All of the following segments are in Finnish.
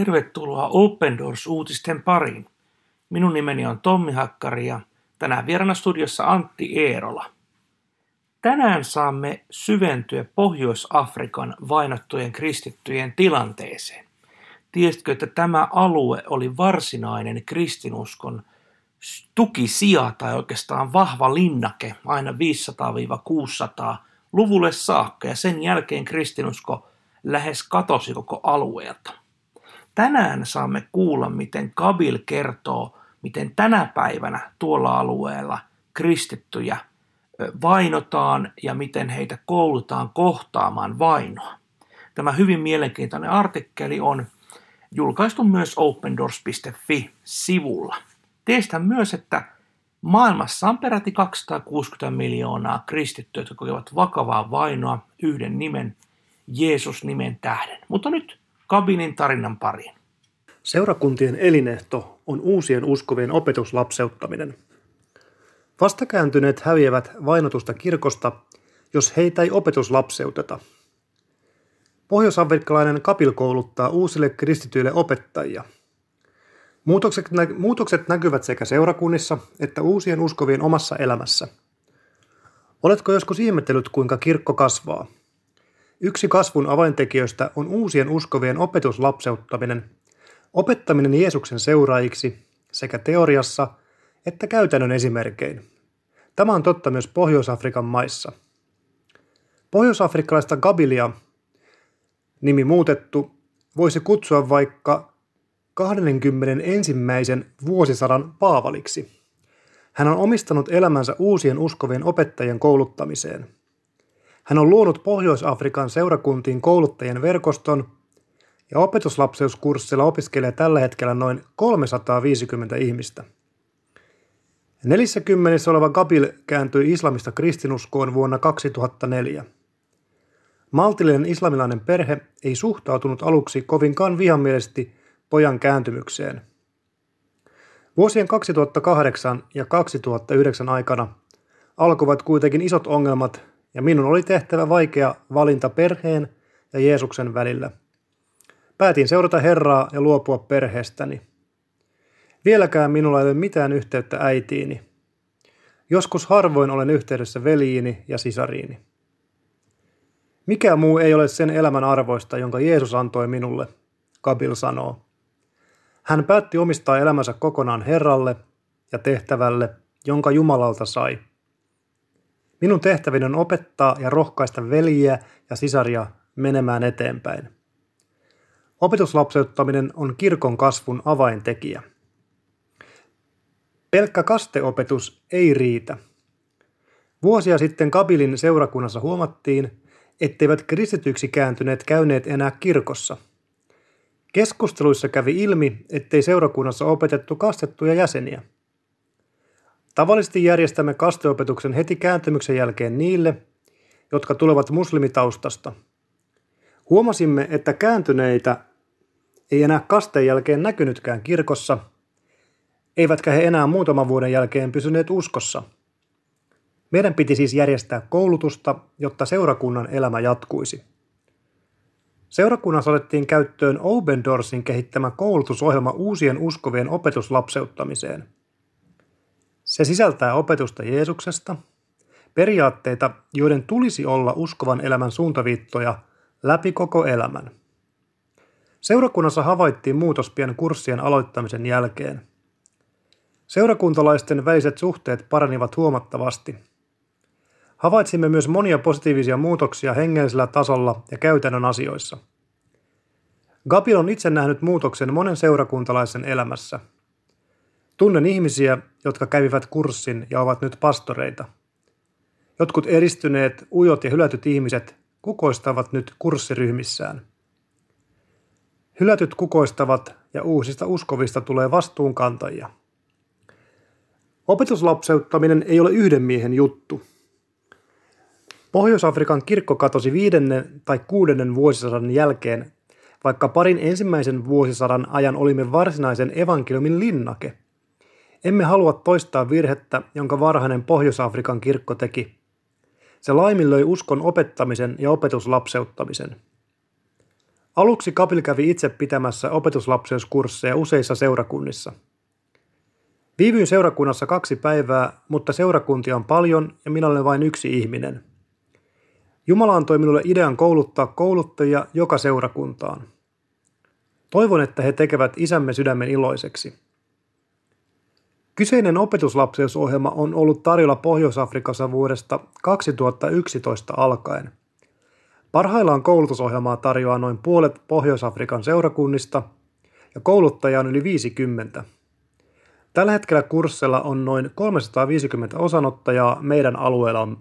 Tervetuloa Open Doors-uutisten pariin. Minun nimeni on Tommi Hakkari ja tänään vieraana studiossa Antti Eerola. Tänään saamme syventyä Pohjois-Afrikan vainottujen kristittyjen tilanteeseen. Tiesitkö, että tämä alue oli varsinainen kristinuskon tukisija tai oikeastaan vahva linnake aina 500-600 luvulle saakka ja sen jälkeen kristinusko lähes katosi koko alueelta. Tänään saamme kuulla, miten Kabil kertoo, miten tänä päivänä tuolla alueella kristittyjä vainotaan ja miten heitä koulutaan kohtaamaan vainoa. Tämä hyvin mielenkiintoinen artikkeli on julkaistu myös opendoors.fi-sivulla. Teestän myös, että maailmassa on peräti 260 miljoonaa kristittyä, jotka kokevat vakavaa vainoa yhden nimen, Jeesus-nimen tähden. Mutta nyt Kabinin tarinan pariin. Seurakuntien elinehto on uusien uskovien opetuslapseuttaminen. Vastakääntyneet häviävät vainotusta kirkosta, jos heitä ei opetuslapseuteta. Pohjois-afrikkalainen kapil kouluttaa uusille kristityille opettajia. Muutokset, nä- muutokset näkyvät sekä seurakunnissa että uusien uskovien omassa elämässä. Oletko joskus ihmetellyt, kuinka kirkko kasvaa – Yksi kasvun avaintekijöistä on uusien uskovien opetuslapseuttaminen, opettaminen Jeesuksen seuraajiksi sekä teoriassa että käytännön esimerkein. Tämä on totta myös Pohjois-Afrikan maissa. Pohjois-afrikkalaista Gabilia, nimi muutettu, voisi kutsua vaikka 21. vuosisadan Paavaliksi. Hän on omistanut elämänsä uusien uskovien opettajien kouluttamiseen – hän on luonut Pohjois-Afrikan seurakuntiin kouluttajien verkoston ja opetuslapseuskurssilla opiskelee tällä hetkellä noin 350 ihmistä. 40 oleva Gabil kääntyi islamista kristinuskoon vuonna 2004. Maltillinen islamilainen perhe ei suhtautunut aluksi kovinkaan vihamielisesti pojan kääntymykseen. Vuosien 2008 ja 2009 aikana alkoivat kuitenkin isot ongelmat ja minun oli tehtävä vaikea valinta perheen ja Jeesuksen välillä. Päätin seurata Herraa ja luopua perheestäni. Vieläkään minulla ei ole mitään yhteyttä äitiini. Joskus harvoin olen yhteydessä veljiini ja sisariini. Mikä muu ei ole sen elämän arvoista, jonka Jeesus antoi minulle, Kabil sanoo. Hän päätti omistaa elämänsä kokonaan Herralle ja tehtävälle, jonka Jumalalta sai – Minun tehtävini on opettaa ja rohkaista veljiä ja sisaria menemään eteenpäin. Opetuslapseuttaminen on kirkon kasvun avaintekijä. Pelkkä kasteopetus ei riitä. Vuosia sitten Kabilin seurakunnassa huomattiin, etteivät kristityksi kääntyneet käyneet enää kirkossa. Keskusteluissa kävi ilmi, ettei seurakunnassa opetettu kastettuja jäseniä – Tavallisesti järjestämme kasteopetuksen heti kääntymyksen jälkeen niille, jotka tulevat muslimitaustasta. Huomasimme, että kääntyneitä ei enää kasteen jälkeen näkynytkään kirkossa, eivätkä he enää muutaman vuoden jälkeen pysyneet uskossa. Meidän piti siis järjestää koulutusta, jotta seurakunnan elämä jatkuisi. Seurakunnassa otettiin käyttöön Open Doorsin kehittämä koulutusohjelma uusien uskovien opetuslapseuttamiseen – se sisältää opetusta Jeesuksesta, periaatteita, joiden tulisi olla uskovan elämän suuntaviittoja läpi koko elämän. Seurakunnassa havaittiin muutos pian kurssien aloittamisen jälkeen. Seurakuntalaisten väliset suhteet paranivat huomattavasti. Havaitsimme myös monia positiivisia muutoksia hengellisellä tasolla ja käytännön asioissa. Gabil on itse nähnyt muutoksen monen seurakuntalaisen elämässä – Tunnen ihmisiä, jotka kävivät kurssin ja ovat nyt pastoreita. Jotkut eristyneet, ujot ja hylätyt ihmiset kukoistavat nyt kurssiryhmissään. Hylätyt kukoistavat ja uusista uskovista tulee vastuunkantajia. Opetuslapseuttaminen ei ole yhden miehen juttu. Pohjois-Afrikan kirkko katosi viidennen tai kuudennen vuosisadan jälkeen, vaikka parin ensimmäisen vuosisadan ajan olimme varsinaisen evankeliumin linnake – emme halua toistaa virhettä, jonka varhainen Pohjois-Afrikan kirkko teki. Se laiminlöi uskon opettamisen ja opetuslapseuttamisen. Aluksi Kabil kävi itse pitämässä opetuslapseuskursseja useissa seurakunnissa. Viivyin seurakunnassa kaksi päivää, mutta seurakuntia on paljon ja minä olen vain yksi ihminen. Jumala antoi minulle idean kouluttaa kouluttajia joka seurakuntaan. Toivon, että he tekevät isämme sydämen iloiseksi. Kyseinen opetuslapseusohjelma on ollut tarjolla Pohjois-Afrikassa vuodesta 2011 alkaen. Parhaillaan koulutusohjelmaa tarjoaa noin puolet Pohjois-Afrikan seurakunnista ja kouluttajia on yli 50. Tällä hetkellä kurssilla on noin 350 osanottajaa meidän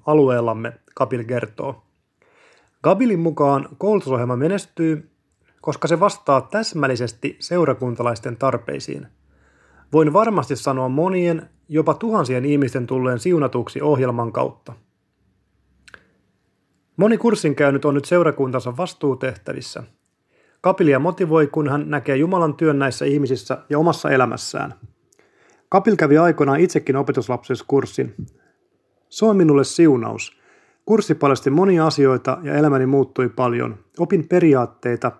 alueellamme, Kabil kertoo. Gabilin mukaan koulutusohjelma menestyy, koska se vastaa täsmällisesti seurakuntalaisten tarpeisiin. Voin varmasti sanoa monien, jopa tuhansien ihmisten tulleen siunatuksi ohjelman kautta. Moni kurssin käynyt on nyt seurakuntansa vastuutehtävissä. Kapilia motivoi, kun hän näkee Jumalan työn näissä ihmisissä ja omassa elämässään. Kapil kävi aikoinaan itsekin opetuslapseskurssin. Se on minulle siunaus – Kurssi paljasti monia asioita ja elämäni muuttui paljon. Opin periaatteita,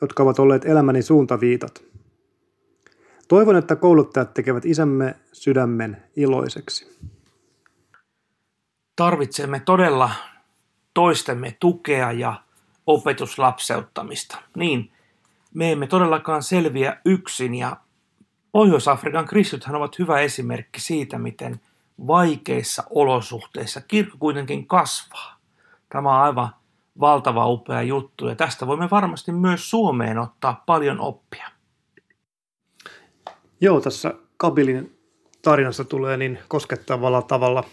jotka ovat olleet elämäni suuntaviitat. Toivon, että kouluttajat tekevät isämme sydämen iloiseksi. Tarvitsemme todella toistemme tukea ja opetuslapseuttamista. Niin, me emme todellakaan selviä yksin ja Pohjois-Afrikan kristithän ovat hyvä esimerkki siitä, miten vaikeissa olosuhteissa kirkko kuitenkin kasvaa. Tämä on aivan valtava upea juttu ja tästä voimme varmasti myös Suomeen ottaa paljon oppia. Joo, tässä Kabilin tarinassa tulee niin koskettavalla tavalla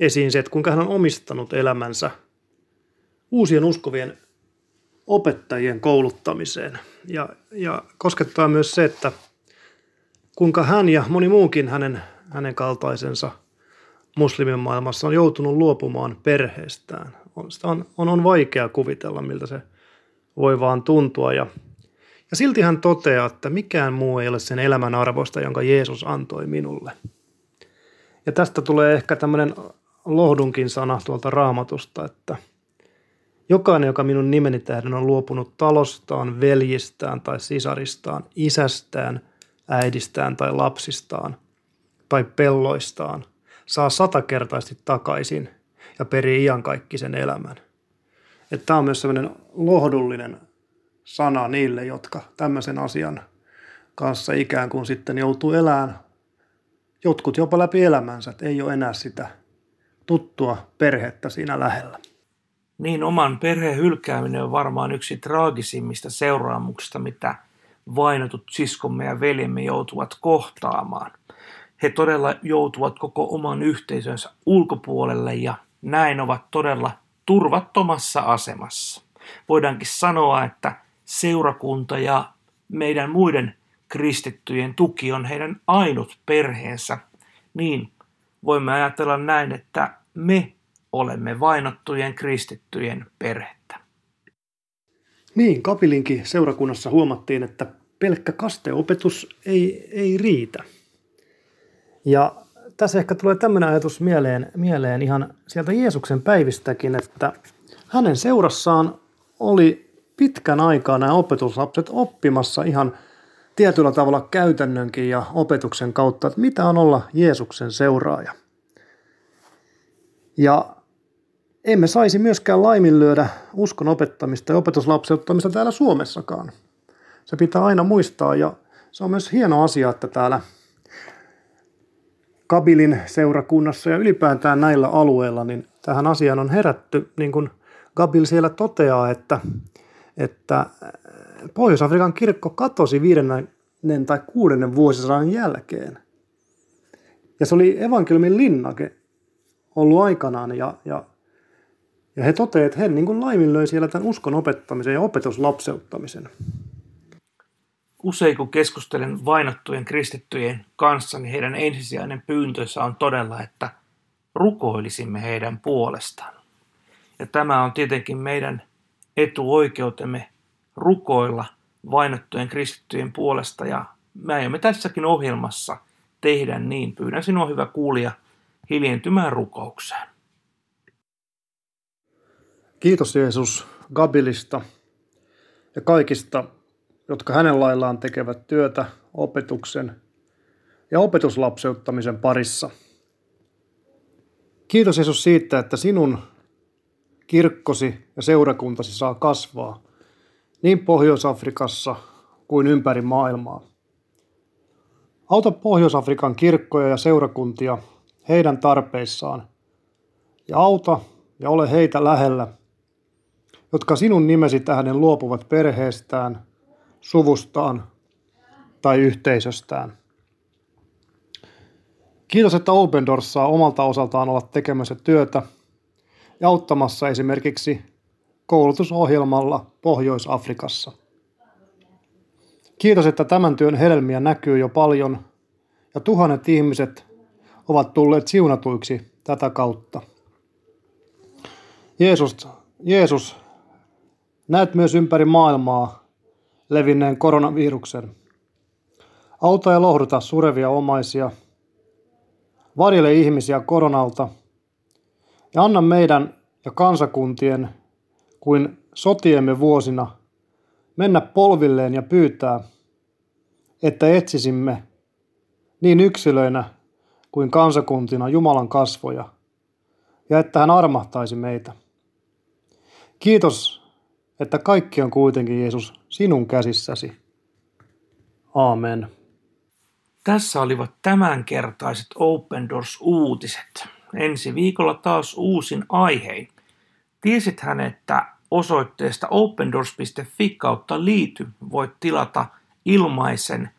esiin se, että kuinka hän on omistanut elämänsä uusien uskovien opettajien kouluttamiseen. Ja, ja koskettaa myös se, että kuinka hän ja moni muukin hänen hänen kaltaisensa muslimin maailmassa on joutunut luopumaan perheestään. On, sitä on, on, on vaikea kuvitella, miltä se voi vaan tuntua. Ja, ja silti hän toteaa, että mikään muu ei ole sen elämän arvosta, jonka Jeesus antoi minulle. Ja tästä tulee ehkä tämmöinen lohdunkin sana tuolta raamatusta, että jokainen, joka minun nimeni tähden on luopunut talostaan, veljistään tai sisaristaan, isästään, äidistään tai lapsistaan – tai pelloistaan, saa satakertaisesti takaisin ja perii iankaikkisen elämän. Tämä on myös sellainen lohdullinen sana niille, jotka tämmöisen asian kanssa ikään kuin sitten joutuu elämään jotkut jopa läpi elämänsä, että ei ole enää sitä tuttua perhettä siinä lähellä. Niin, oman perheen hylkääminen on varmaan yksi traagisimmista seuraamuksista, mitä vainotut siskomme ja veljemme joutuvat kohtaamaan he todella joutuvat koko oman yhteisönsä ulkopuolelle ja näin ovat todella turvattomassa asemassa. Voidaankin sanoa, että seurakunta ja meidän muiden kristittyjen tuki on heidän ainut perheensä. Niin voimme ajatella näin, että me olemme vainottujen kristittyjen perhettä. Niin, Kapilinkin seurakunnassa huomattiin, että pelkkä kasteopetus ei, ei riitä. Ja tässä ehkä tulee tämmöinen ajatus mieleen, mieleen ihan sieltä Jeesuksen päivistäkin, että hänen seurassaan oli pitkän aikaa nämä opetuslapset oppimassa ihan tietyllä tavalla käytännönkin ja opetuksen kautta, että mitä on olla Jeesuksen seuraaja. Ja emme saisi myöskään laiminlyödä uskon opettamista ja opetuslapseuttamista täällä Suomessakaan. Se pitää aina muistaa ja se on myös hieno asia, että täällä Kabilin seurakunnassa ja ylipäätään näillä alueilla, niin tähän asiaan on herätty, niin kuin Gabil siellä toteaa, että, että Pohjois-Afrikan kirkko katosi viidennen tai kuudennen vuosisadan jälkeen. Ja se oli evankeliumin linnake ollut aikanaan ja, ja, ja he toteavat, että he niin kuin laiminlöi siellä tämän uskon opettamisen ja opetuslapseuttamisen usein kun keskustelen vainottujen kristittyjen kanssa, niin heidän ensisijainen pyyntönsä on todella, että rukoilisimme heidän puolestaan. Ja tämä on tietenkin meidän etuoikeutemme rukoilla vainottujen kristittyjen puolesta ja me aiomme tässäkin ohjelmassa tehdä niin. Pyydän sinua hyvä kuulija hiljentymään rukoukseen. Kiitos Jeesus Gabilista. ja kaikista, jotka hänen laillaan tekevät työtä opetuksen ja opetuslapseuttamisen parissa. Kiitos Jeesus siitä, että sinun kirkkosi ja seurakuntasi saa kasvaa niin Pohjois-Afrikassa kuin ympäri maailmaa. Auta Pohjois-Afrikan kirkkoja ja seurakuntia heidän tarpeissaan ja auta ja ole heitä lähellä, jotka sinun nimesi tähden luopuvat perheestään, suvustaan tai yhteisöstään. Kiitos, että Open Doors saa omalta osaltaan olla tekemässä työtä ja auttamassa esimerkiksi koulutusohjelmalla Pohjois-Afrikassa. Kiitos, että tämän työn hedelmiä näkyy jo paljon ja tuhannet ihmiset ovat tulleet siunatuiksi tätä kautta. Jeesus, Jeesus, näet myös ympäri maailmaa levinneen koronaviruksen. Auta ja lohduta surevia omaisia. Varjele ihmisiä koronalta ja anna meidän ja kansakuntien kuin sotiemme vuosina mennä polvilleen ja pyytää, että etsisimme niin yksilöinä kuin kansakuntina Jumalan kasvoja ja että hän armahtaisi meitä. Kiitos, että kaikki on kuitenkin Jeesus sinun käsissäsi. Aamen. Tässä olivat tämänkertaiset Open Doors-uutiset. Ensi viikolla taas uusin aihein. Tiesithän, että osoitteesta opendoors.fi kautta liity voit tilata ilmaisen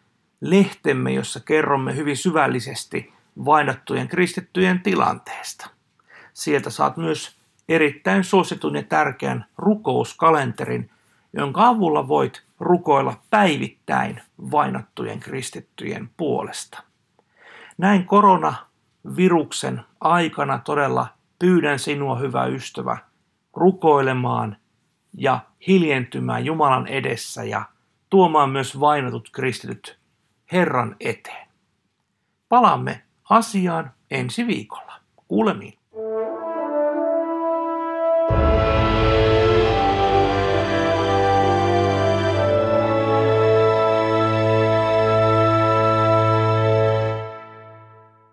lehtemme, jossa kerromme hyvin syvällisesti vainottujen kristittyjen tilanteesta. Sieltä saat myös erittäin suositun ja tärkeän rukouskalenterin, jonka avulla voit rukoilla päivittäin vainottujen kristittyjen puolesta. Näin koronaviruksen aikana todella pyydän sinua, hyvä ystävä, rukoilemaan ja hiljentymään Jumalan edessä ja tuomaan myös vainotut kristityt Herran eteen. Palaamme asiaan ensi viikolla. Kuulemiin.